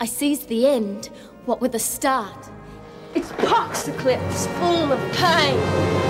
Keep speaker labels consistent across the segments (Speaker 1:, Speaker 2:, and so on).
Speaker 1: I sees the end, what with the start.
Speaker 2: It's pox eclipse, full of pain.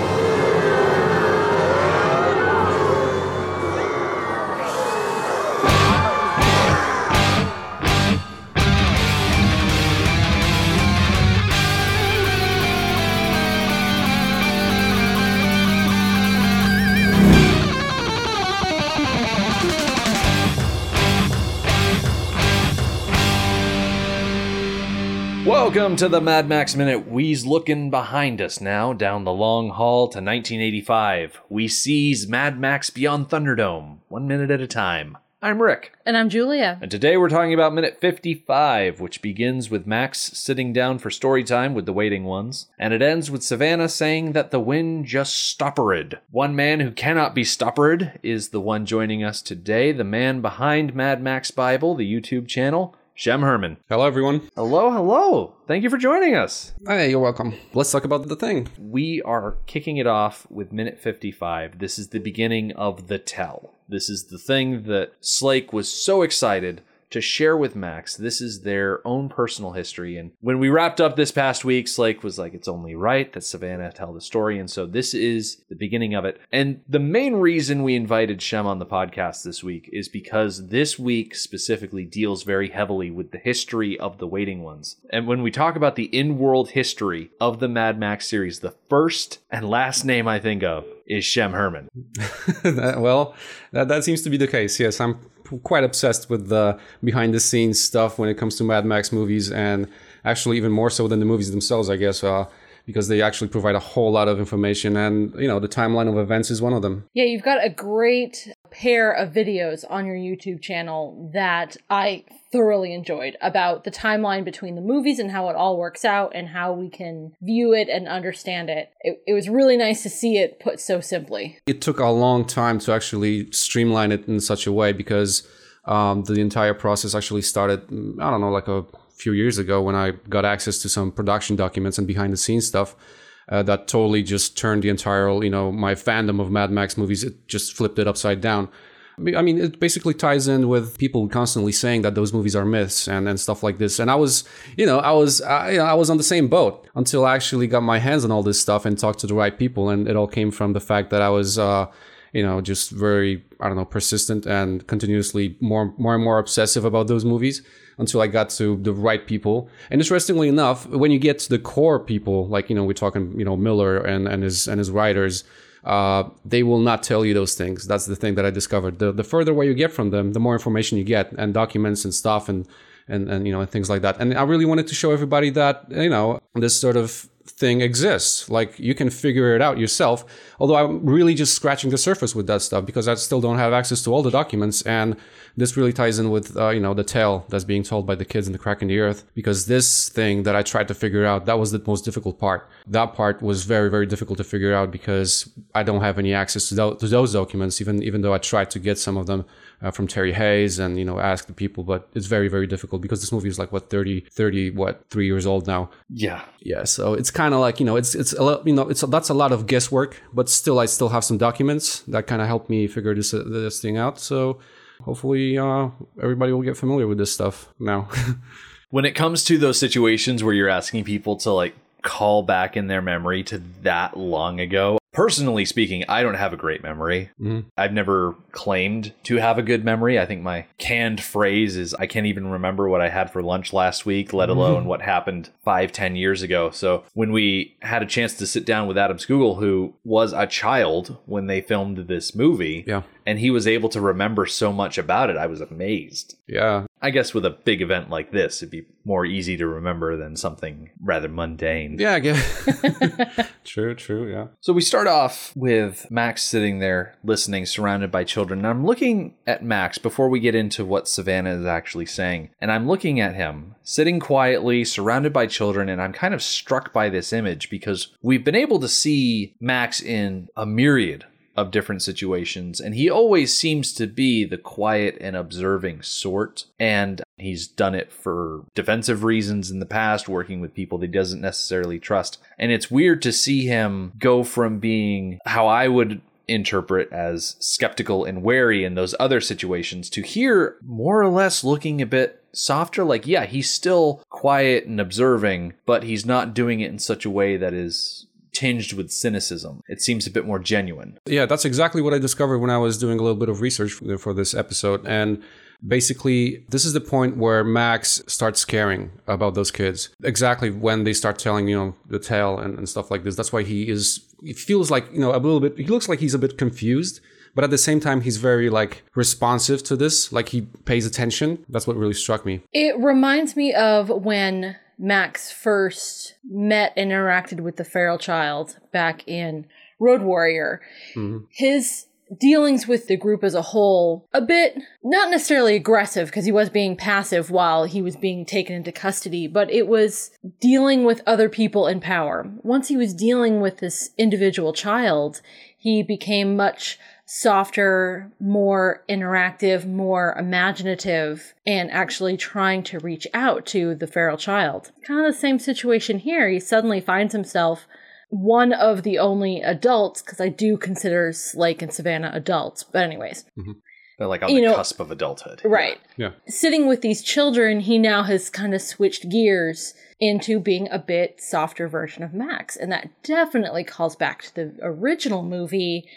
Speaker 3: Welcome to the Mad Max Minute. We's looking behind us now down the long hall to 1985. We seize Mad Max Beyond Thunderdome, one minute at a time. I'm Rick,
Speaker 4: And I'm Julia.
Speaker 3: and today we're talking about minute 55, which begins with Max sitting down for story time with the waiting ones, and it ends with Savannah saying that the wind just stoppered. One man who cannot be stoppered is the one joining us today, the man behind Mad Max Bible, the YouTube channel, Shem Herman.
Speaker 5: Hello, everyone.
Speaker 3: Hello, hello. Thank you for joining us.
Speaker 5: Hey, you're welcome. Let's talk about the thing.
Speaker 3: We are kicking it off with minute 55. This is the beginning of the tell. This is the thing that Slake was so excited to share with Max. This is their own personal history. And when we wrapped up this past week, Slake was like, it's only right that Savannah tell the story. And so this is the beginning of it. And the main reason we invited Shem on the podcast this week is because this week specifically deals very heavily with the history of the Waiting Ones. And when we talk about the in world history of the Mad Max series, the first and last name I think of is Shem Herman.
Speaker 5: That- well, that, that seems to be the case. Yes, I'm quite obsessed with the behind the scenes stuff when it comes to Mad Max movies, and actually even more so than the movies themselves, I guess, uh, because they actually provide a whole lot of information, and you know the timeline of events is one of them.
Speaker 4: Yeah, you've got a great pair of videos on your YouTube channel that I thoroughly enjoyed about the timeline between the movies and how it all works out and how we can view it and understand it. It, it was really nice to see it put so simply.
Speaker 5: It took a long time to actually streamline it in such a way because um, the entire process actually started. mm, I don't know, like a few years ago when I got access to some production documents and behind the scenes stuff. Uh, that totally just turned the entire, you know, my fandom of Mad Max movies. It just flipped it upside down. I mean- it basically ties in with people constantly saying that those movies are myths and, and stuff like this. And I was, you know, I was, I, I was on the same boat until I actually got my hands on all this stuff and talked to the right people. And it all came from the fact that I was, uh, you know, just very, I don't know, persistent and continuously more, more and more obsessive about those movies until I got to the right people. And interestingly enough, when you get to the core people, like, you know, we're talking, you know, Miller and, and his, and his writers, uh, they will not tell you those things. That's the thing that I discovered. The, the further away you get from them, the more information you get and documents and stuff and, and, and, you know, and things like that. And I really wanted to show everybody that, you know, this sort of thing exists. Like you can figure it out yourself. Although I'm really just scratching the surface with that stuff because I still don't have access to all the documents. And this really ties in with, uh, you know, the tale that's being told by the kids in the crack in the earth. Because this thing that I tried to figure out, that was the most difficult part. That part was very, very difficult to figure out because I don't have any access to, tho- to those documents, even, even though I tried to get some of them uh, from Terry Hayes and, you know, ask the people. But it's very, very difficult because this movie is like, what, 30, 30, what, three years old now
Speaker 3: Yeah.
Speaker 5: yeah so it's kind of like you know it's it's a lot you know it's that's a lot of guesswork but still i still have some documents that kind of helped me figure this uh, this thing out so hopefully uh everybody will get familiar with this stuff now.
Speaker 3: When it comes to those situations where you're asking people to like call back in their memory to that long ago personally speaking i don't have a great memory.
Speaker 5: Mhm.
Speaker 3: i've never claimed to have a good memory. I think my canned phrase is i can't even remember what i had for lunch last week let alone what happened five ten years ago. So when we had a chance to sit down with adam Scougall who was a child when they filmed this movie
Speaker 5: yeah.
Speaker 3: and he was able to remember so much about it i was amazed.
Speaker 5: Yeah
Speaker 3: I guess with a big event like this, it'd be more easy to remember than something rather mundane.
Speaker 5: yeah i guess true true yeah
Speaker 3: So we start off with Max sitting there listening, surrounded by children. And I'm looking at Max before we get into what Savannah is actually saying. And I'm looking at him sitting quietly, surrounded by children. And I'm kind of struck by this image because we've been able to see Max in a myriad of different situations. And he always seems to be the quiet and observing sort. And he's done it for defensive reasons in the past, working with people that he doesn't necessarily trust. And it's weird to see him go from being how I would interpret as skeptical and wary in those other situations to here more or less looking a bit softer like yeah he's still quiet and observing but he's not doing it in such a way that is tinged with cynicism it seems a bit more genuine
Speaker 5: Yeah, that's exactly what I discovered when I was doing a little bit of research for for this episode. And basically, this is the point where Max starts caring about those kids. Exactly when they start telling, you know, the tale and, and stuff like this. That's why he is, he feels like, you know, a little bit, he looks like he's a bit confused. But at the same time, he's very like responsive to this. Like he pays attention. That's what really struck me.
Speaker 4: It reminds me of when Max first met and interacted with the feral child back in Road Warrior. Mm-hmm. His dealings with the group as a whole, a bit not necessarily aggressive because he was being passive while he was being taken into custody, but it was dealing with other people in power. Once he was dealing with this individual child, he became much softer, more interactive, more imaginative, and actually trying to reach out to the feral child. Kind of the same situation here. He suddenly finds himself one of the only adults, because I do consider Slake and Savannah adults. But, anyways, mm-hmm.
Speaker 3: they're like on
Speaker 4: You
Speaker 3: the
Speaker 4: know-
Speaker 3: cusp of adulthood
Speaker 4: right.
Speaker 5: Yeah.
Speaker 4: Sitting with these children, he now has kind of switched gears into being a bit softer version of Max. And that definitely calls back to the original movie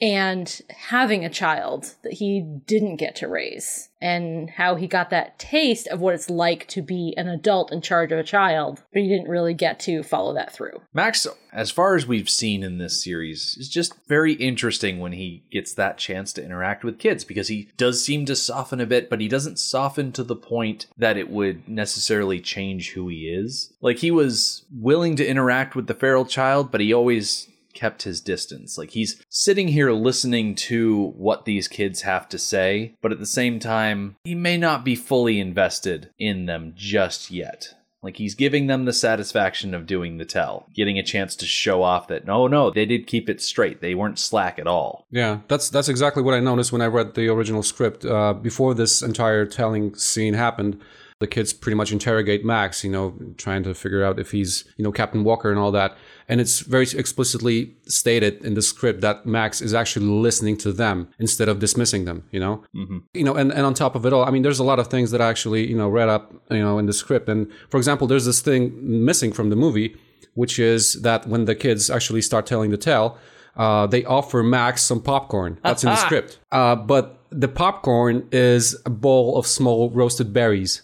Speaker 4: and having a child that he didn't get to raise and how he got that taste of what it's like to be an adult in charge of a child, but he didn't really get to follow that through.
Speaker 3: Max, as far as we've seen in this series, is just very interesting when he gets that chance to interact with kids because he does seem to soften a bit, but he doesn't soften to the point that it would necessarily change who he is. Like he was willing to interact with the feral child, but he always kept his distance. Like he's sitting here listening to what these kids have to say, but at the same time, he may not be fully invested in them just yet. Like he's giving them the satisfaction of doing the tell, getting a chance to show off that no, no, they did keep it straight. They weren't slack at all.
Speaker 5: Yeah, that's that's exactly what I noticed when I read the original script. Uh, before this entire telling scene happened, the kids pretty much interrogate Max, you know, trying to figure out if he's, you know, Captain Walker and all that. And it's very explicitly stated in the script that Max is actually listening to them instead of dismissing them, you know? Mm-hmm. You know, and, and on top of it all, I mean, there's a lot of things that I actually, you know, read up, you know, in the script. And for example, there's this thing missing from the movie, which is that when the kids actually start telling the tale, uh, they offer Max some popcorn. That's in the script. Uh, but the popcorn is a bowl of small roasted berries.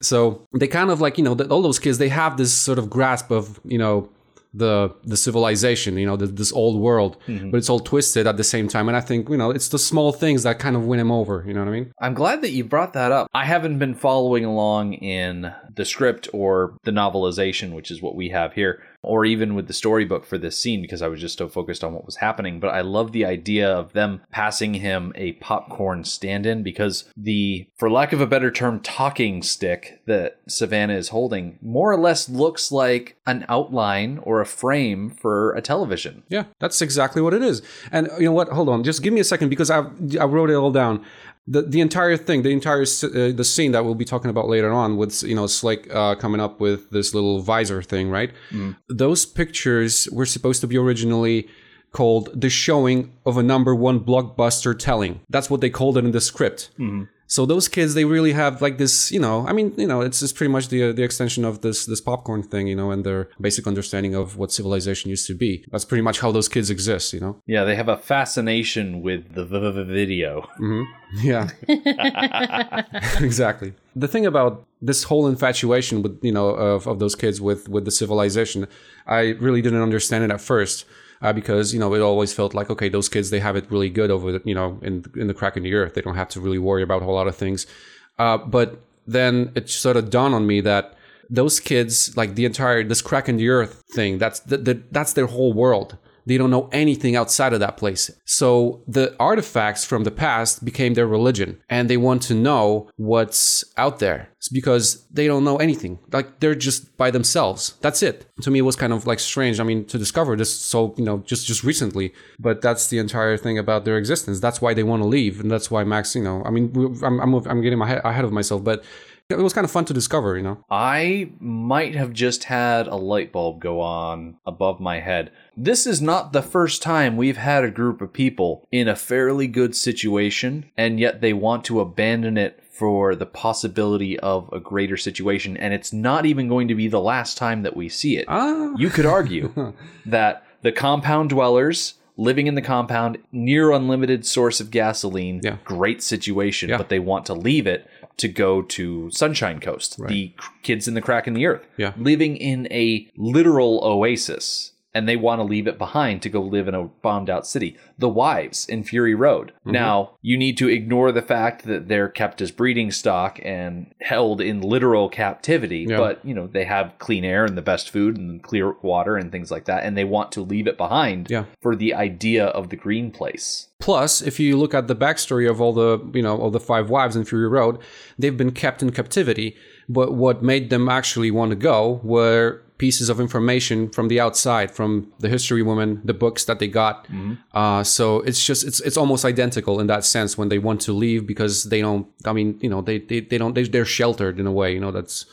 Speaker 5: So they kind of like, you know, the, all those kids, they have this sort of grasp of, you know, the the civilization, you know, the, this old world, mm-hmm. but it's all twisted at the same time. And I think, you know, it's the small things that kind of win him over. You know what I mean?
Speaker 3: I'm glad that you brought that up. I haven't been following along in the script or the novelization, which is what we have here, or even with the storybook for this scene because I was just so focused on what was happening. But I love the idea of them passing him a popcorn stand in because the, for lack of a better term, talking stick that Savannah is holding more or less looks like an outline or a frame for a television.
Speaker 5: Yeah, that's exactly what it is. And you know what? Hold on, just give me a second because I I wrote it all down. The the entire thing, the entire uh, the scene that we'll be talking about later on with you know Slake uh, coming up with this little visor thing, right? Those pictures were supposed to be originally called the showing of a number one blockbuster telling. That's what they called it in the script. So those kids, they really have like this, you know. I mean, you know, it's just pretty much the uh, the extension of this this popcorn thing, you know, and their basic understanding of what civilization used to be. That's pretty much how those kids exist, you know.
Speaker 3: Yeah, they have a fascination with the v- v- video.
Speaker 5: Yeah, exactly. The thing about this whole infatuation with you know of, of those kids with with the civilization, I really didn't understand it at first. Uh, because you know it always felt like okay those kids they have it really good over the, you know in in the crack in the earth. They don't have to really worry about a whole lot of things. Uh, but then it sort of dawned on me that those kids like the entire this crack in the earth thing that's the, the, that's their whole world they don't know anything outside of that place. So the artifacts from the past became their religion and they want to know what's out there. It's because they don't know anything. Like they're just by themselves. That's it. To me it was kind of like strange i mean to discover this so you know just just recently. But that's the entire thing about their existence. That's why they want to leave and that's why max you know i mean i'm, I'm, I'm getting ahead of myself but It was kind of fun to discover, you know.
Speaker 3: I might have just had a light bulb go on above my head. This is not the first time we've had a group of people in a fairly good situation, and yet they want to abandon it for the possibility of a greater situation, and it's not even going to be the last time that we see it.
Speaker 5: Ah,
Speaker 3: You could argue that the compound dwellers living in the compound, near unlimited source of gasoline,
Speaker 5: Yeah.
Speaker 3: great situation,
Speaker 5: Yeah.
Speaker 3: but they want to leave it to go to Sunshine Coast, the kids in the crack in the earth,
Speaker 5: Yeah.
Speaker 3: living in a literal oasis. And they want to leave it behind to go live in a bombed out city. The wives in Fury Road.
Speaker 5: Mm-hmm.
Speaker 3: Now, you need to ignore the fact that they're kept as breeding stock and held in literal captivity,
Speaker 5: Yeah.
Speaker 3: but you know they have clean air and the best food and clear water and things like that and they want to leave it behind
Speaker 5: Yeah.
Speaker 3: for the idea of the green place
Speaker 5: Plus, if you look at the backstory of all the, you know, all the five wives in Fury Road, they've been kept in captivity. But what made them actually want to go were pieces of information from the outside, from the history woman, the books that they got. Uh, so it's just it's it's almost identical in that sense when they want to leave because they don't. I mean, you know, they they, they don't. They, they're sheltered in a way. You know, that's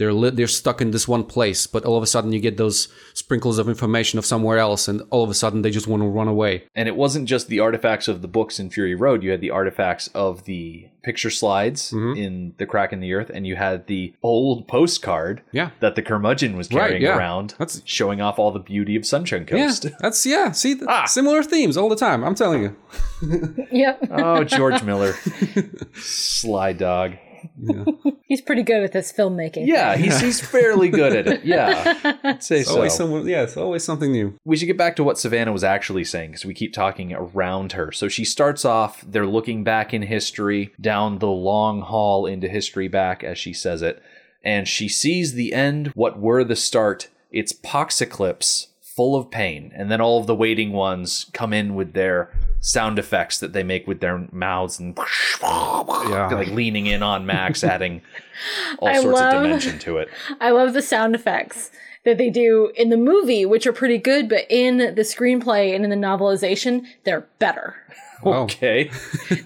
Speaker 5: they're li- they're stuck in this one place. But all of a sudden, you get those sprinkles of information of somewhere else, and all of a sudden, they just want to run away.
Speaker 3: and it wasn't just the artifacts of the books in fury road you had the artifacts of the picture slides
Speaker 5: Mm-hmm.
Speaker 3: in the crack in the earth and you had the old postcard
Speaker 5: Yeah.
Speaker 3: that the curmudgeon was
Speaker 5: Right,
Speaker 3: carrying
Speaker 5: yeah.
Speaker 3: around
Speaker 5: That's-
Speaker 3: showing off all the beauty of sunshine coast
Speaker 5: Yeah, that's yeah. See, th-
Speaker 3: Ah.
Speaker 5: similar themes all the time. I'm telling you.
Speaker 4: Yep.
Speaker 3: oh george miller sly dog
Speaker 4: He's pretty good at this filmmaking.
Speaker 3: yeah he's, he's fairly good at it yeah i'd say
Speaker 5: It's
Speaker 3: so
Speaker 5: always someone. Yeah, it's always something new.
Speaker 3: we should get back to what Savannah was actually saying because we keep talking around her. So she starts off, they're looking back in history, down the long hall into history back, as she says it, and she sees the end, what were the start. It's Poxeclipse, full of pain. And then all of the waiting ones come in with their sound effects that they make with their mouths and like leaning in on Max, adding all
Speaker 4: I
Speaker 3: sorts
Speaker 4: love-
Speaker 3: of dimension to it.
Speaker 4: I love the sound effects that they do in the movie, which are pretty good, but in the screenplay and in the novelization, they're better.
Speaker 3: Okay.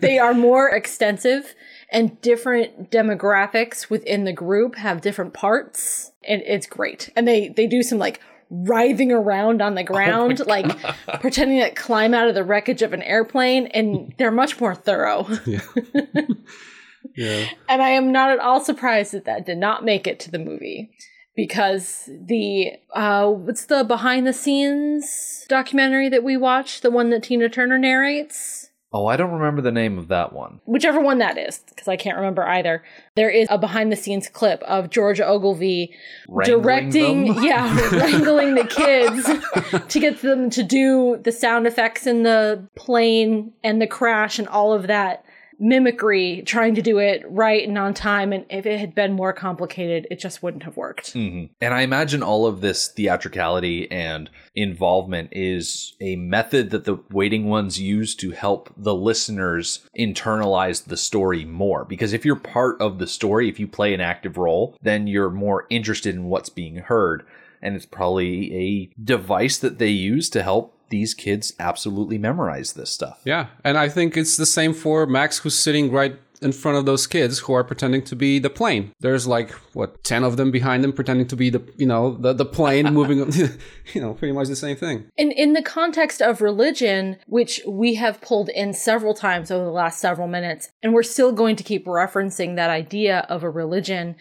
Speaker 4: they are more extensive and different demographics within the group have different parts and it's great and they they do some like writhing around on the ground like pretending to climb out of the wreckage of an airplane and they're much more thorough.
Speaker 5: Yeah.
Speaker 4: and i am not at all surprised that that did not make it to the movie because the uh what's the behind the scenes documentary that we watched the one that tina turner narrates
Speaker 3: Oh, I don't remember the name of that one.
Speaker 4: whichever one that is, because I can't remember either. There is a behind the scenes clip of George Ogilvie
Speaker 3: Wrangling
Speaker 4: directing,
Speaker 3: them?
Speaker 4: yeah, wrangling the kids to get them to do the sound effects in the plane and the crash and all of that mimicry, trying to do it right and on time. And if it had been more complicated, it just wouldn't have worked.
Speaker 3: hmm And I imagine all of this theatricality and involvement is a method that the waiting ones use to help the listeners internalize the story more. Because if you're part of the story, if you play an active role, then you're more interested in what's being heard. And it's probably a device that they use to help these kids absolutely memorize this stuff.
Speaker 5: Yeah, and I think it's the same for Max, who's sitting right in front of those kids who are pretending to be the plane. There's like what ten of them behind them pretending to be the you know the the plane moving. you know, pretty much the same thing.
Speaker 4: And in the context of religion, which we have pulled in several times over the last several minutes, and we're still going to keep referencing that idea of a religion.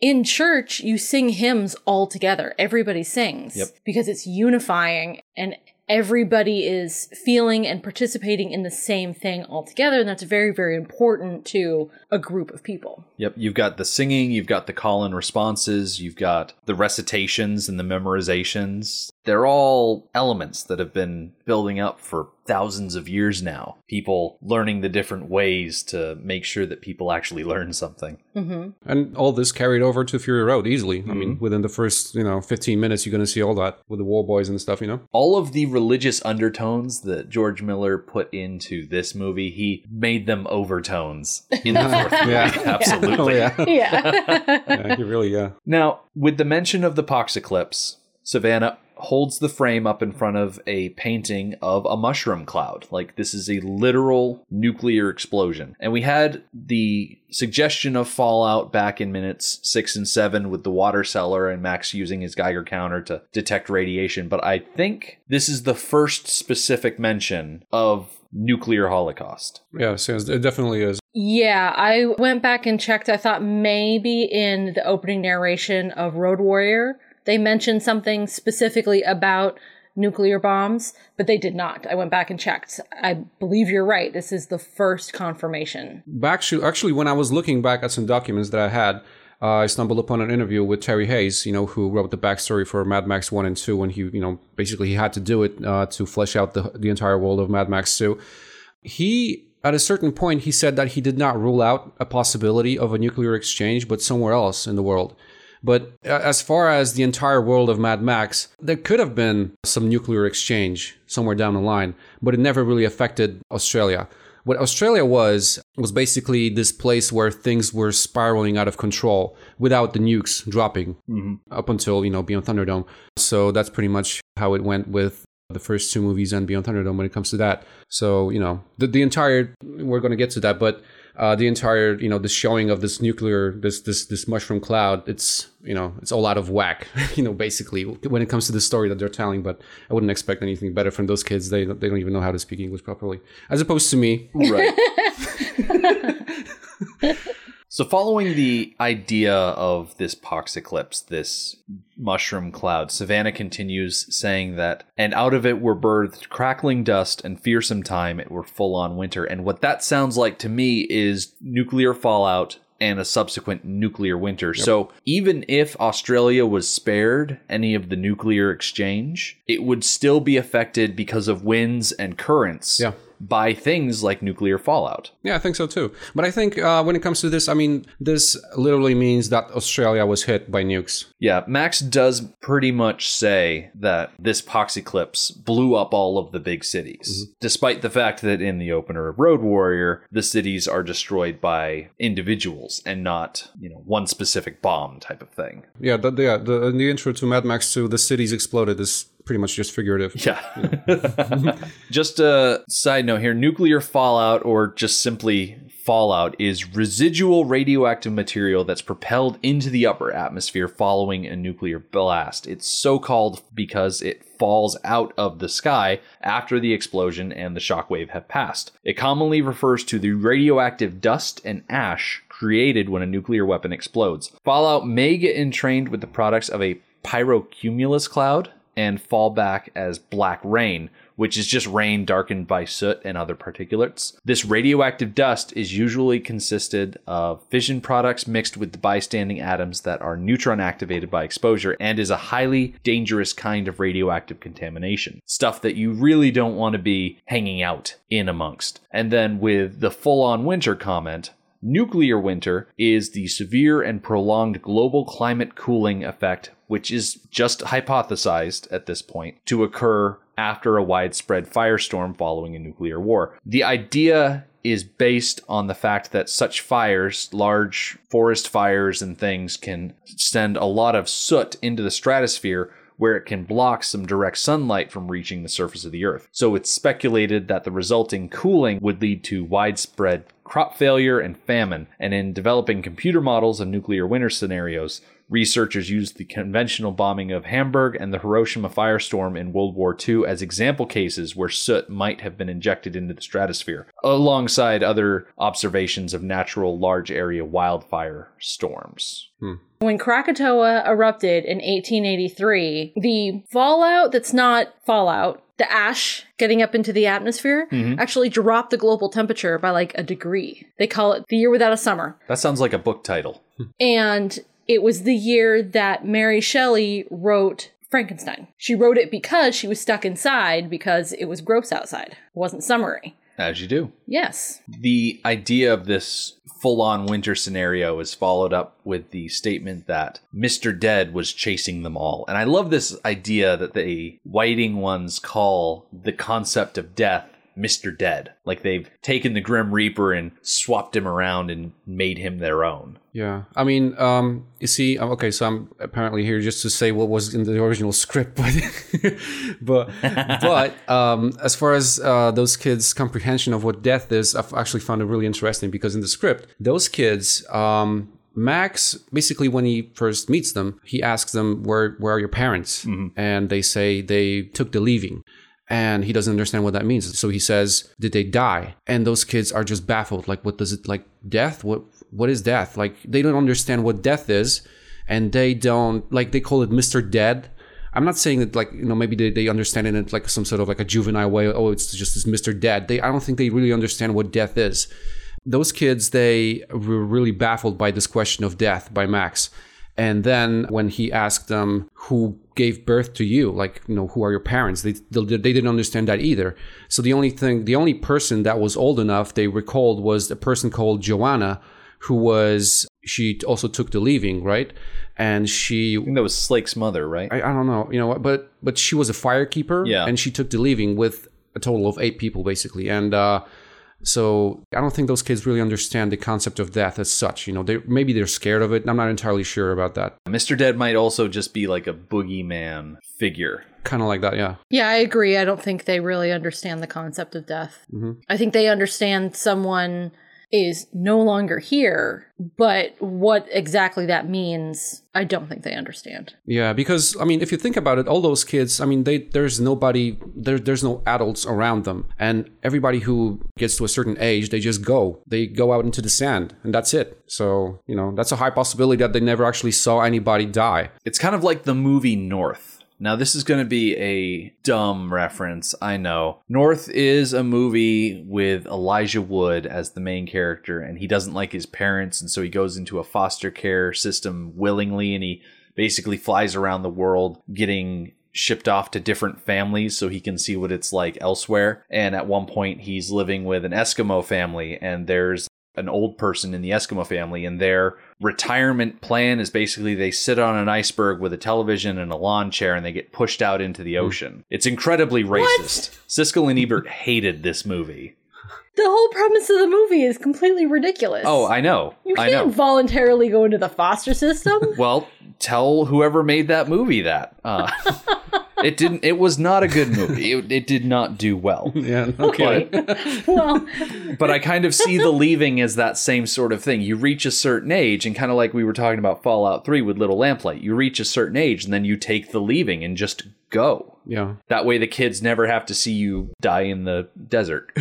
Speaker 4: In church, you sing hymns all together. Everybody sings
Speaker 3: Yep.
Speaker 4: because it's unifying and everybody is feeling and participating in the same thing all together. And that's very, very important to a group of people.
Speaker 3: Yep, you've got the singing, you've got the call and responses, you've got the recitations and the memorizations. They're all elements that have been building up for thousands of years now. People learning the different ways to make sure that people actually learn something. Mm-hmm.
Speaker 5: And all this carried over to Fury Road easily. I mean, mm-hmm. within the first you know 15 minutes, you're gonna see all that with the War Boys and stuff. You know.
Speaker 3: All of the religious undertones that George Miller put into this movie, he made them overtones in the fourth movie.
Speaker 5: Yeah.
Speaker 3: Absolutely.
Speaker 5: Oh yeah.
Speaker 4: Yeah.
Speaker 5: yeah, he really yeah.
Speaker 3: Now, with the mention of the Pox Eclipse, Savannah, holds the frame up in front of a painting of a mushroom cloud. Like this is a literal nuclear explosion. And we had the suggestion of fallout back in minutes six and seven with the water cellar and Max using his Geiger counter to detect radiation. But I think this is the first specific mention of nuclear holocaust.
Speaker 5: Yeah, it definitely is.
Speaker 4: Yeah, I went back and checked. I thought maybe in the opening narration of Road Warrior, they mentioned something specifically about nuclear bombs, but they did not. I went back and checked. I believe you're right. This is the first confirmation.
Speaker 5: Actually, actually, when I was looking back at some documents that I had, uh, I stumbled upon an interview with Terry Hayes, you know, who wrote the backstory for Mad Max 1 and 2 when he, you know, basically he had to do it uh, to flesh out the, the entire world of Mad Max 2. He, at a certain point, he said that he did not rule out a possibility of a nuclear exchange, but somewhere else in the world. But as far as the entire world of Mad Max, there could have been some nuclear exchange somewhere down the line, but it never really affected Australia. What Australia was, was basically this place where things were spiraling out of control without the nukes dropping mm-hmm. up until, you know, Beyond Thunderdome. So that's pretty much how it went with the first two movies and Beyond Thunderdome when it comes to that. So, you know, the, the entire, we're going to get to that, but uh, the entire you know the showing of this nuclear this this this mushroom cloud it's you know it's all out of whack you know basically when it comes to the story that they're telling but i wouldn't expect anything better from those kids. They they don't even know how to speak english properly as opposed to me.
Speaker 3: Right So, following the idea of this pox eclipse, this mushroom cloud, Savannah continues saying that, and out of it were birthed crackling dust and fearsome time, it were full on winter. And what that sounds like to me is nuclear fallout and a subsequent nuclear winter. Yep. So even if Australia was spared any of the nuclear exchange, it would still be affected because of winds and currents.
Speaker 5: Yeah
Speaker 3: by things like nuclear fallout.
Speaker 5: Yeah, I think so too. But I think uh, when it comes to this, I mean, this literally means that Australia was hit by nukes.
Speaker 3: Yeah, Max does pretty much say that this pox eclipse blew up all of the big cities, mm-hmm. despite the fact that in the opener of Road Warrior, the cities are destroyed by individuals and not, you know, one specific bomb type of thing.
Speaker 5: Yeah, the, yeah the, in the intro to Mad Max 2, the cities exploded is pretty much just figurative.
Speaker 3: Yeah. just a side note here nuclear fallout, or just simply fallout, is residual radioactive material that's propelled into the upper atmosphere following a nuclear blast. It's so called because it falls out of the sky after the explosion and the shockwave have passed. It commonly refers to the radioactive dust and ash created when a nuclear weapon explodes. Fallout may get entrained with the products of a pyrocumulus cloud, and fall back as black rain, which is just rain darkened by soot and other particulates. This radioactive dust is usually consisted of fission products mixed with the bystanding atoms that are neutron activated by exposure and is a highly dangerous kind of radioactive contamination. Stuff that you really don't want to be hanging out in amongst. And then with the full on winter comment, Nuclear winter is the severe and prolonged global climate cooling effect, which is just hypothesized at this point to occur after a widespread firestorm following a nuclear war. The idea is based on the fact that such fires, large forest fires and things, can send a lot of soot into the stratosphere where it can block some direct sunlight from reaching the surface of the Earth. So it's speculated that the resulting cooling would lead to widespread crop failure and famine. And in developing computer models of nuclear winter scenarios, researchers used the conventional bombing of Hamburg and the Hiroshima firestorm in World War II as example cases where soot might have been injected into the stratosphere, alongside other observations of natural large area wildfire storms.
Speaker 4: Hmm. When Krakatoa erupted in 1883, the fallout that's not fallout, the ash getting up into the atmosphere, mm-hmm. actually dropped the global temperature by like a degree. They call it the year without a summer.
Speaker 3: That sounds like a book title.
Speaker 4: and it was the year that Mary Shelley wrote Frankenstein. She wrote it because she was stuck inside because it was gross outside. It wasn't summery.
Speaker 3: As you do.
Speaker 4: Yes.
Speaker 3: The idea of this full on winter scenario is followed up with the statement that Mr. Dead was chasing them all. And I love this idea that the waiting ones call the concept of death Mr. Dead. Like they've taken the Grim Reaper and swapped him around and made him their own.
Speaker 5: Yeah, I mean, um, you see, um, okay, so I'm apparently here just to say what was in the original script, but but but um, as far as uh, those kids' comprehension of what death is, I've actually found it really interesting because in the script, those kids, um, Max basically when he first meets them, he asks them where where are your parents, and they say they took the leaving and he doesn't understand what that means. So he says, "Did they die?" And those kids are just baffled. Like, what does it like death? What what is death? Like, they don't understand what death is, and they don't like they call it Mister Dead. I'm not saying that like you know maybe they, they understand it in like some sort of like a juvenile way. Oh, it's just this Mister Dead. They I don't think they really understand what death is. Those kids they were really baffled by this question of death by Max. And then when he asked them who gave birth to you, like you know, who are your parents? They they, they didn't understand that either. So the only thing, the only person that was old enough they recalled was a person called Joanna, who was she also took the leaving, right? And she
Speaker 3: I think that was Slake's mother, right?
Speaker 5: I, I don't know, you know, but but she was a firekeeper,
Speaker 3: Yeah.
Speaker 5: and she took the leaving with a total of eight people basically, and uh, so I don't think those kids really understand the concept of death as such. You know, they maybe they're scared of it. I'm not entirely sure about that.
Speaker 3: Mr. Dead might also just be like a boogeyman figure.
Speaker 5: Kind of like that, yeah.
Speaker 4: Yeah, I agree. I don't think they really understand the concept of death. Mm-hmm. I think they understand someone is no longer here, but what exactly that means, I don't think they understand.
Speaker 5: Yeah, because I mean, if you think about it, all those kids, I mean, they there's nobody, there, there's no adults around them, and everybody who gets to a certain age, they just go, they go out into the sand, and that's it. So you know, that's a high possibility that they never actually saw anybody die.
Speaker 3: It's kind of like the movie North. Now, this is going to be a dumb reference, I know. North is a movie with Elijah Wood as the main character, and he doesn't like his parents, and so he goes into a foster care system willingly, and he basically flies around the world getting shipped off to different families so he can see what it's like elsewhere. And at one point, he's living with an Eskimo family, and there's an old person in the Eskimo family, and their retirement plan is basically they sit on an iceberg with a television and a lawn chair and they get pushed out into the ocean. It's incredibly racist. Siskel and Ebert hated this movie.
Speaker 4: The whole premise of the movie is completely ridiculous.
Speaker 3: Oh, I know.
Speaker 4: you
Speaker 3: I
Speaker 4: can't
Speaker 3: know.
Speaker 4: voluntarily go into the foster system.
Speaker 3: Well, tell whoever made that movie that. Uh, it didn't. It was not a good movie. It, it did not do well.
Speaker 5: Yeah.
Speaker 4: okay. well,
Speaker 3: but I kind of see the leaving as that same sort of thing. You reach a certain age, and kind of like we were talking about Fallout 3 with Little Lamplight, you reach a certain age and then you take the leaving and just go.
Speaker 5: Yeah.
Speaker 3: That way the kids never have to see you die in the desert.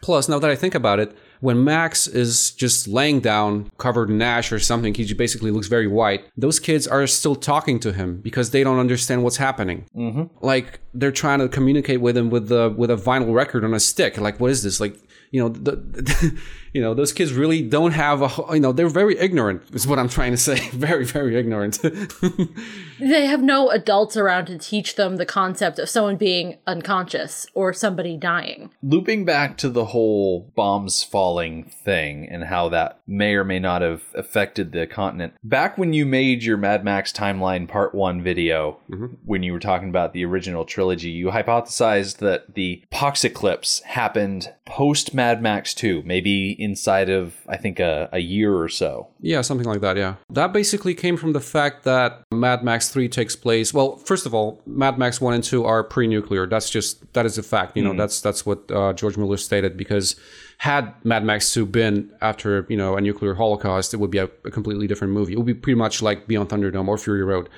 Speaker 5: Plus, now that I think about it, when Max is just laying down, covered in ash or something, he basically looks very white. Those kids are still talking to him because they don't understand what's happening. Mm-hmm. Like they're trying to communicate with him with the with a vinyl record on a stick. Like, what is this? Like, you know, the, you know, those kids really don't have a. You know, they're very ignorant. Is what I'm trying to say. very, very ignorant.
Speaker 4: they have no adults around to teach them the concept of someone being unconscious or somebody dying.
Speaker 3: Looping back to the whole bombs falling thing and how that may or may not have affected the continent. Back when you made your Mad Max Timeline Part 1 video, mm-hmm. when you were talking about the original trilogy, you hypothesized that the pox eclipse happened post Mad Max 2, maybe inside of, I think, a, a year or so.
Speaker 5: Yeah, something like that, yeah. That basically came from the fact that Mad Max 3 takes place. Well, first of all, Mad Max 1 and 2 are pre-nuclear. That's just that is a fact, you know. That's that's what uh, George Miller stated because had Mad Max 2 been after, you know, a nuclear holocaust, it would be a, a completely different movie. It would be pretty much like Beyond Thunderdome or Fury Road.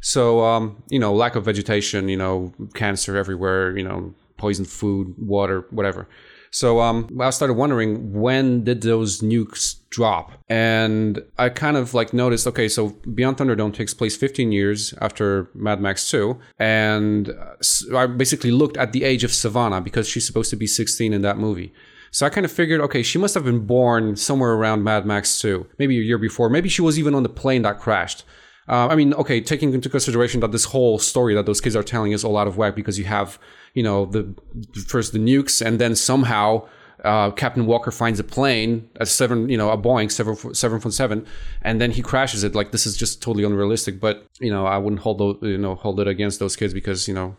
Speaker 5: So, um, you know, lack of vegetation, you know, cancer everywhere, you know, poisoned food, water, whatever. So um, I started wondering when did those nukes drop, and I kind of like noticed. Okay, so Beyond Thunderdome takes place 15 years after Mad Max 2, and I basically looked at the age of Savannah because she's supposed to be 16 in that movie. So I kind of figured, okay, she must have been born somewhere around Mad Max 2, maybe a year before. Maybe she was even on the plane that crashed. Uh, I mean, okay, taking into consideration that this whole story that those kids are telling is all out of whack because you have, you know, the first the nukes and then somehow uh, Captain Walker finds a plane, a seven, you know, a Boeing seven seven foot seven, and then he crashes it. Like this is just totally unrealistic. But you know, I wouldn't hold those, you know, hold it against those kids because you know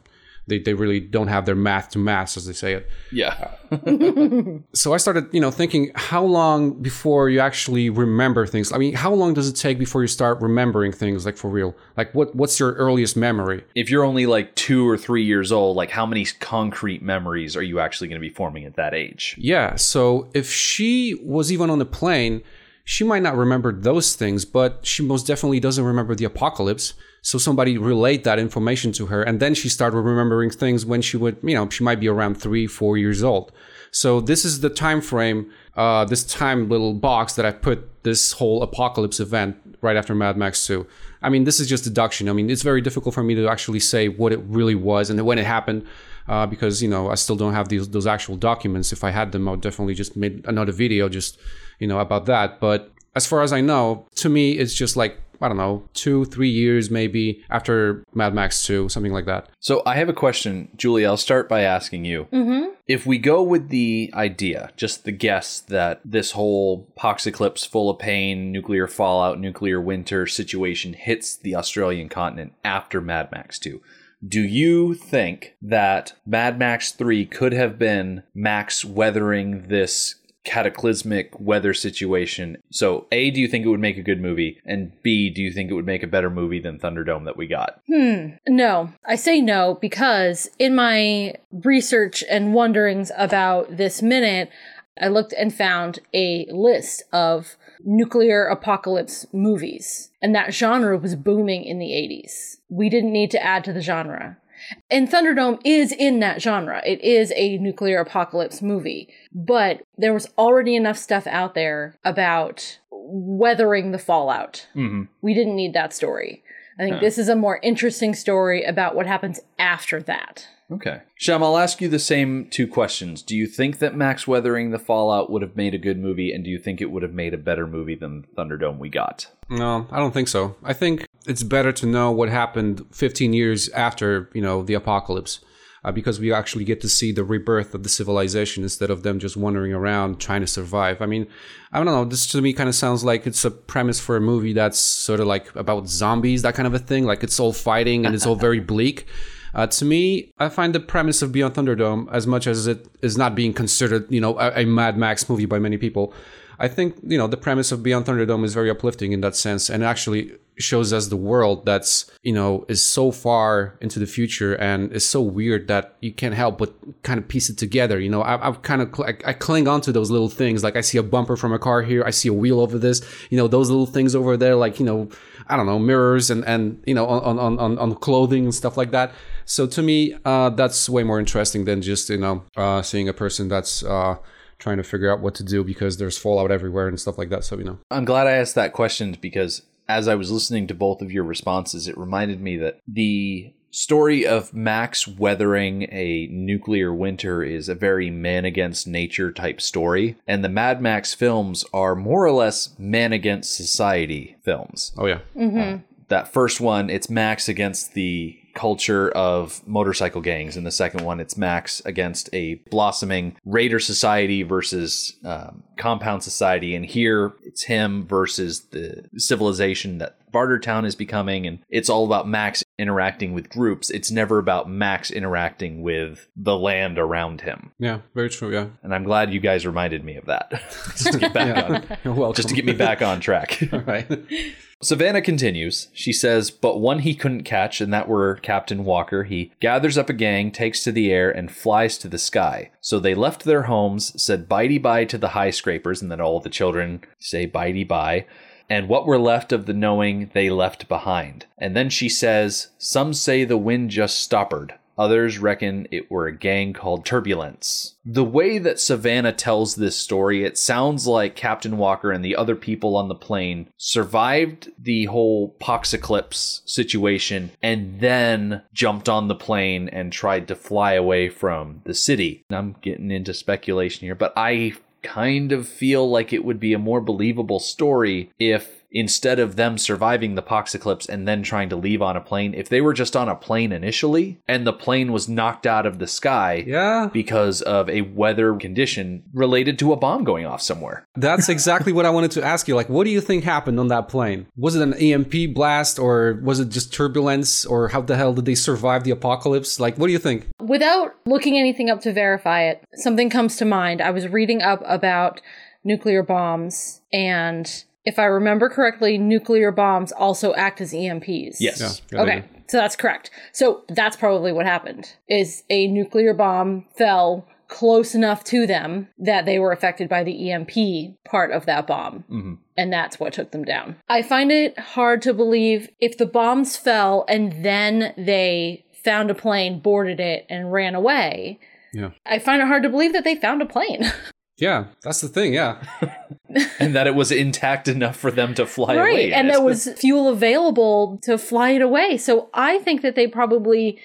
Speaker 5: they, they really don't have their math to mass as they say it.
Speaker 3: Yeah.
Speaker 5: so i started you know thinking how long before you actually remember things. I mean how long does it take before you start remembering things like for real? Like what what's your earliest memory?
Speaker 3: If you're only like two or three years old, like how many concrete memories are you actually going to be forming at that age?
Speaker 5: yeah so if she was even on the plane she might not remember those things but she most definitely doesn't remember the apocalypse so somebody relayed that information to her and then she started remembering things when she would you know she might be around three four years old so this is the time frame uh, this time little box that i put this whole apocalypse event right after mad max 2 i mean this is just deduction i mean it's very difficult for me to actually say what it really was and when it happened uh, because you know I still don't have these those actual documents. If I had them, I would definitely just made another video just you know about that. But as far as I know, to me, it's just like I don't know, two, three years maybe after Mad Max Two, something like that.
Speaker 3: So I have a question, Julie. I'll start by asking you. Mm-hmm. If we go with the idea, just the guess that this whole Poxeclipse full of pain, nuclear fallout, nuclear winter situation hits the Australian continent after Mad Max 2. Do you think that Mad Max 3 could have been Max weathering this cataclysmic weather situation? So, A, do you think it would make a good movie? And B, do you think it would make a better movie than Thunderdome that we got? Hmm.
Speaker 4: No, I say no because in my research and wonderings about this minute, I looked and found a list of nuclear apocalypse movies, and that genre was booming in the 80s. We didn't need to add to the genre. And Thunderdome is in that genre. It is a nuclear apocalypse movie. But there was already enough stuff out there about weathering the fallout.
Speaker 3: Mm-hmm.
Speaker 4: We didn't need that story. I think this is a more interesting story about what happens after that.
Speaker 3: Okay. Shem, I'll ask you the same two questions. Do you think that Max Weathering the Fallout would have made a good movie, and do you think it would have made a better movie than Thunderdome we got?
Speaker 5: No, I don't think so. I think it's better to know what happened 15 years after, you know, the apocalypse. Uh, because we actually get to see the rebirth of the civilization instead of them just wandering around trying to survive. I mean, I don't know. This to me kind of sounds like it's a premise for a movie that's sort of like about zombies, that kind of a thing. Like it's all fighting and it's all very bleak. Uh, to me, I find the premise of Beyond Thunderdome, as much as it is not being considered, you know, a, a Mad Max movie by many people, I think you know the premise of Beyond Thunderdome is very uplifting in that sense, and actually shows us the world that's you know is so far into the future and is so weird that you can't help but kind of piece it together. You know, I, I've kind of cl- I, I cling on to those little things. Like I see a bumper from a car here, I see a wheel over this. You know, those little things over there, like you know, I don't know, mirrors and and you know on on on, on clothing and stuff like that. So to me, uh, that's way more interesting than just you know uh, seeing a person that's. Uh, trying to figure out what to do because there's fallout everywhere and stuff like that. So you know.
Speaker 3: I'm glad I asked that question because as I was listening to both of your responses, it reminded me that the story of Max weathering a nuclear winter is a very man against nature type story, and the Mad Max films are more or less man against society films.
Speaker 5: oh yeah. Mm-hmm.
Speaker 3: Uh, that first one, it's Max against the culture of motorcycle gangs, and the second one, it's Max against a blossoming raider society versus um, compound society. And here, it's him versus the civilization that Bartertown is becoming, and it's all about Max interacting with groups. It's never about Max interacting with the land around him.
Speaker 5: yeah very true yeah
Speaker 3: And I'm glad you guys reminded me of that, just to get back on,
Speaker 5: You're welcome.
Speaker 3: just to get me back on track.
Speaker 5: right
Speaker 3: Savannah continues. She says, But one he couldn't catch, and that were Captain Walker. He gathers up a gang, takes to the air, and flies to the sky. So they left their homes, said bitey bye to the high scrapers, and then all the children say bitey bye. And what were left of the knowing they left behind. And then she says, Some say the wind just stoppered. Others reckon it were a gang called Turbulence. The way that Savannah tells this story, it sounds like Captain Walker and the other people on the plane survived the whole Poxeclipse situation and then jumped on the plane and tried to fly away from the city. I'm getting into speculation here, but I kind of feel like it would be a more believable story if instead of them surviving the Pox eclipse and then trying to leave on a plane, if they were just on a plane initially and the plane was knocked out of the sky
Speaker 5: Yeah.
Speaker 3: because of a weather condition related to a bomb going off somewhere.
Speaker 5: That's exactly what I wanted to ask you. Like, what do you think happened on that plane? Was it an EMP blast or was it just turbulence or how the hell did they survive the apocalypse? Like, what do you think?
Speaker 4: Without looking anything up to verify it, something comes to mind. I was reading up about nuclear bombs, and if I remember correctly, nuclear bombs also act as EMPs.
Speaker 3: Yes.
Speaker 5: Yeah,
Speaker 4: Okay,
Speaker 5: do.
Speaker 4: so that's correct. So that's probably what happened. Is a nuclear bomb fell close enough to them that they were affected by the EMP part of that bomb.
Speaker 3: Mhm.
Speaker 4: And that's what took them down. I find it hard to believe if the bombs fell and then they found a plane, boarded it, and ran away.
Speaker 5: Yeah.
Speaker 4: I find it hard to believe that they found a plane.
Speaker 5: Yeah, that's the thing. Yeah.
Speaker 3: and that it was intact enough for them to fly
Speaker 4: right.
Speaker 3: away.
Speaker 4: And there was fuel available to fly it away. So I think that they probably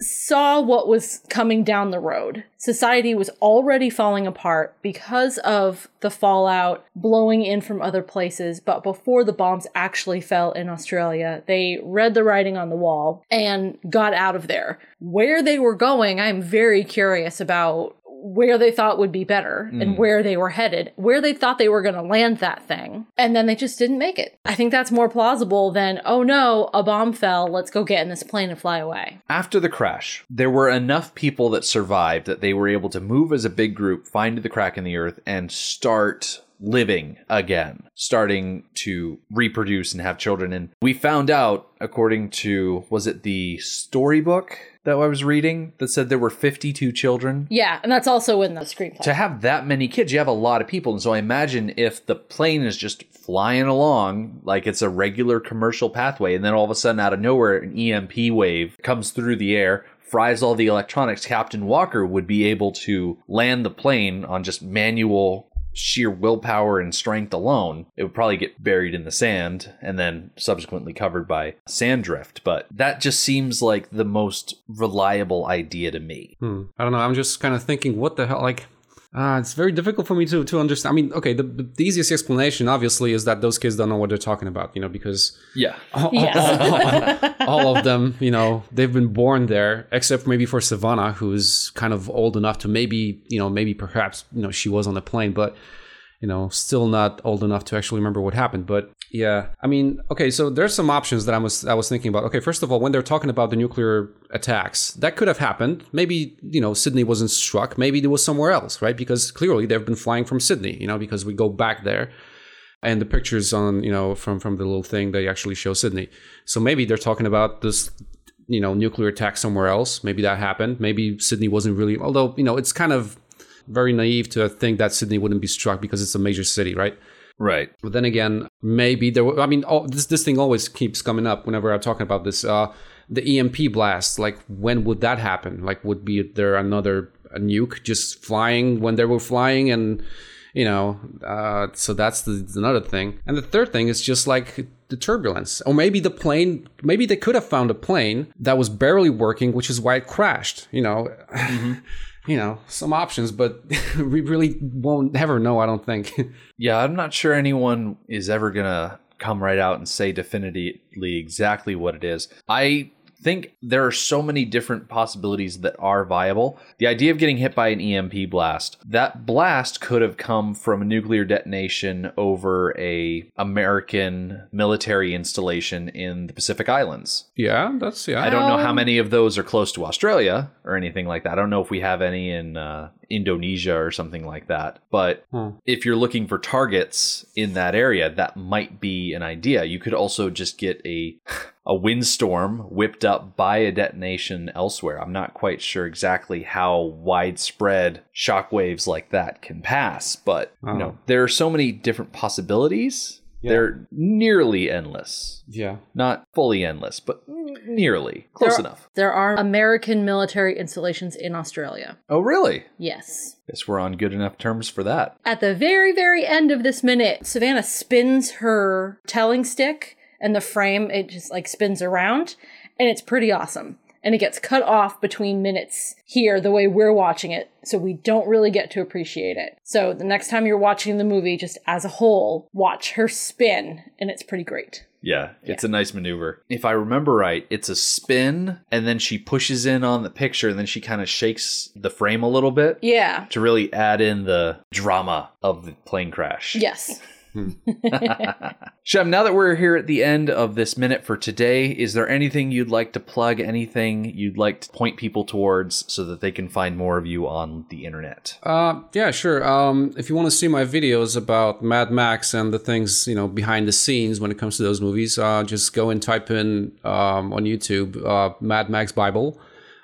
Speaker 4: saw what was coming down the road. Society was already falling apart because of the fallout blowing in from other places. But before the bombs actually fell in Australia, they read the writing on the wall and got out of there. Where they were going, I'm very curious about where they thought would be better and mm. where they were headed, where they thought they were going to land that thing. And then they just didn't make it. I think that's more plausible than, oh no, a bomb fell, let's go get in this plane and fly away.
Speaker 3: After the crash, there were enough people that survived that they were able to move as a big group, find the crack in the earth, and start living again, starting to reproduce and have children. And we found out, according to, was it the storybook that I was reading that said there were 52 children?
Speaker 4: Yeah, and that's also in the screenplay.
Speaker 3: to have that many kids, you have a lot of people. And so I imagine if the plane is just flying along like it's a regular commercial pathway, and then all of a sudden, out of nowhere, an EMP wave comes through the air, fries all the electronics, Captain Walker would be able to land the plane on just manual. Sheer willpower and strength alone, it would probably get buried in the sand and then subsequently covered by sand drift. But that just seems like the most reliable idea to me.
Speaker 5: Hmm. I don't know. I'm just kind of thinking, what the hell? Like, uh, it's very difficult for me to, to understand. I mean, okay, the, the easiest explanation, obviously, is that those kids don't know what they're talking about, you know, because
Speaker 3: Yeah.
Speaker 4: yes.
Speaker 5: all of them, you know, they've been born there, except maybe for Savannah, who's kind of old enough to maybe, you know, maybe perhaps, you know, she was on the plane, but, you know, still not old enough to actually remember what happened. But yeah, I mean, okay, so there's some options that I was I was thinking about. Okay, first of all, when they're talking about the nuclear attacks, that could have happened. Maybe you know Sydney wasn't struck. Maybe it was somewhere else, right? Because clearly they've been flying from Sydney, you know, because we go back there and the pictures on you know from from the little thing they actually show Sydney. So maybe they're talking about this you know nuclear attack somewhere else. Maybe that happened. Maybe Sydney wasn't really. Although you know it's kind of very naive to think that Sydney wouldn't be struck because it's a major city, right?
Speaker 3: Right.
Speaker 5: But then again, maybe there. Were, I mean, all, this this thing always keeps coming up whenever I'm talking about this. Uh, the EMP blast. Like, when would that happen? Like, would be there another a nuke just flying when they were flying and you know uh, so that's the another thing and the third thing is just like the turbulence or maybe the plane maybe they could have found a plane that was barely working which is why it crashed you know you know some options but we really won't ever know i don't think
Speaker 3: Yeah, I'm not sure anyone is ever to come right out and say definitively exactly what it is. I think there are so many different possibilities that are viable. The idea of getting hit by an EMP blast, that blast could have come from a nuclear detonation over a American military installation in the Pacific Islands.
Speaker 5: yeah that's yeah
Speaker 3: I don't know how many of those are close to Australia or anything like that. I don't know if we have any in uh, Indonesia or something like that. But
Speaker 5: Hmm.
Speaker 3: if you're looking for targets in that area, that might be an idea. You could also just get a a windstorm whipped up by a detonation elsewhere. I'm not quite sure exactly how widespread shockwaves like that can pass, but you know, oh. there are so many different possibilities. They're nearly endless.
Speaker 5: yeah
Speaker 3: Not fully endless, but nearly. Close
Speaker 4: There-
Speaker 3: enough.
Speaker 4: There are American military installations in Australia.
Speaker 3: Oh, really?
Speaker 4: Yes.
Speaker 3: Guess we're on good enough terms for that.
Speaker 4: At the very, very end of this minute, Savannah spins her telling stick and the frame, it just like spins around and it's pretty awesome. and it gets cut off between minutes here the way we're watching it, so we don't really get to appreciate it. So the next time you're watching the movie just as a whole, watch her spin, and it's pretty great.
Speaker 3: Yeah, it's a nice maneuver. If I remember right, it's a spin, and then she pushes in on the picture, and then she kind of shakes the frame a little bit
Speaker 4: Yeah.
Speaker 3: to really add in the drama of the plane crash.
Speaker 4: Yes.
Speaker 3: Shem, now that we're here at the end of this minute for today, is there anything you'd like to plug? Anything you'd like to point people towards so that they can find more of you on the internet?
Speaker 5: Uh, yeah, sure. Um, if you want to see my videos about Mad Max and the things you know behind the scenes when it comes to those movies, uh, just go and type in um, on YouTube uh, Mad Max Bible.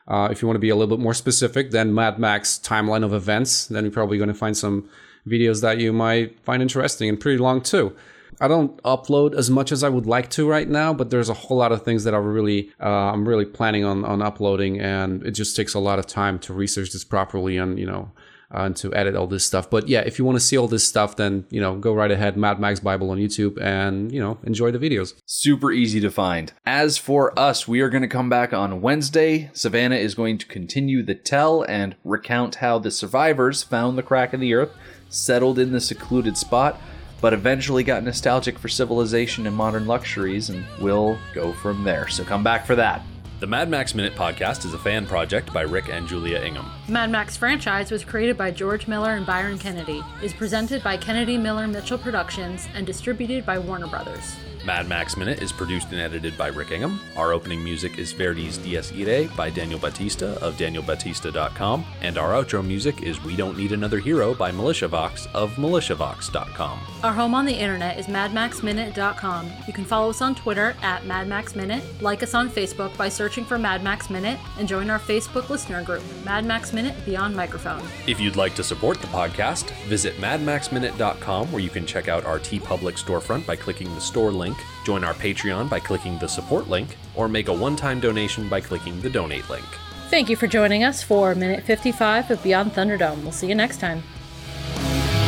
Speaker 5: Uh, if you want to be a little bit more specific, then Mad Max timeline of events. Then you're probably going to find some videos that you might find interesting and pretty long too. I don't upload as much as I would like to right now, but there's a whole lot of things that I really, uh, I'm really planning on on uploading, and it just takes a lot of time to research this properly and you know, uh, and to edit all this stuff. But yeah, if you want to see all this stuff, then you know, go right ahead, Mad Max Bible on YouTube, and you know, enjoy the videos.
Speaker 3: Super easy to find. As for us, we are going to come back on Wednesday. Savannah is going to continue the tell and recount how the survivors found the crack in the earth, settled in the secluded spot, but eventually got nostalgic for civilization and modern luxuries, and we'll go from there. So come back for that.
Speaker 6: The Mad Max Minute podcast is a fan project by Rick and Julia Ingham.
Speaker 4: Mad Max franchise was created by George Miller and Byron Kennedy, is presented by Kennedy Miller Mitchell Productions, and distributed by Warner Brothers.
Speaker 6: Mad Max Minute is produced and edited by Rick Ingham. Our opening music is Verdi's Dies Irae by Daniel Batista of danielbatista.com, and our outro music is We Don't Need Another Hero by Militia Vox of militiavox.com.
Speaker 4: Our home on the internet is madmaxminute.com. You can follow us on Twitter at madmaxminute, like us on Facebook by searching for Mad Max Minute, and join our Facebook listener group, Mad Max Minute Beyond Microphone.
Speaker 6: If you'd like to support the podcast, visit madmaxminute.com where you can check out our TeePublic storefront by clicking the store link, join our Patreon by clicking the support link, or make a one time donation by clicking the donate link.
Speaker 4: Thank you for joining us for Minute 55 of Beyond Thunderdome. We'll see you next time.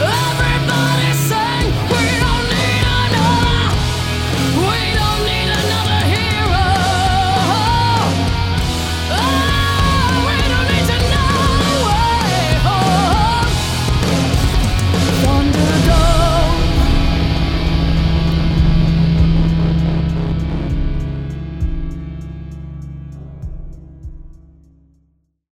Speaker 7: Everybody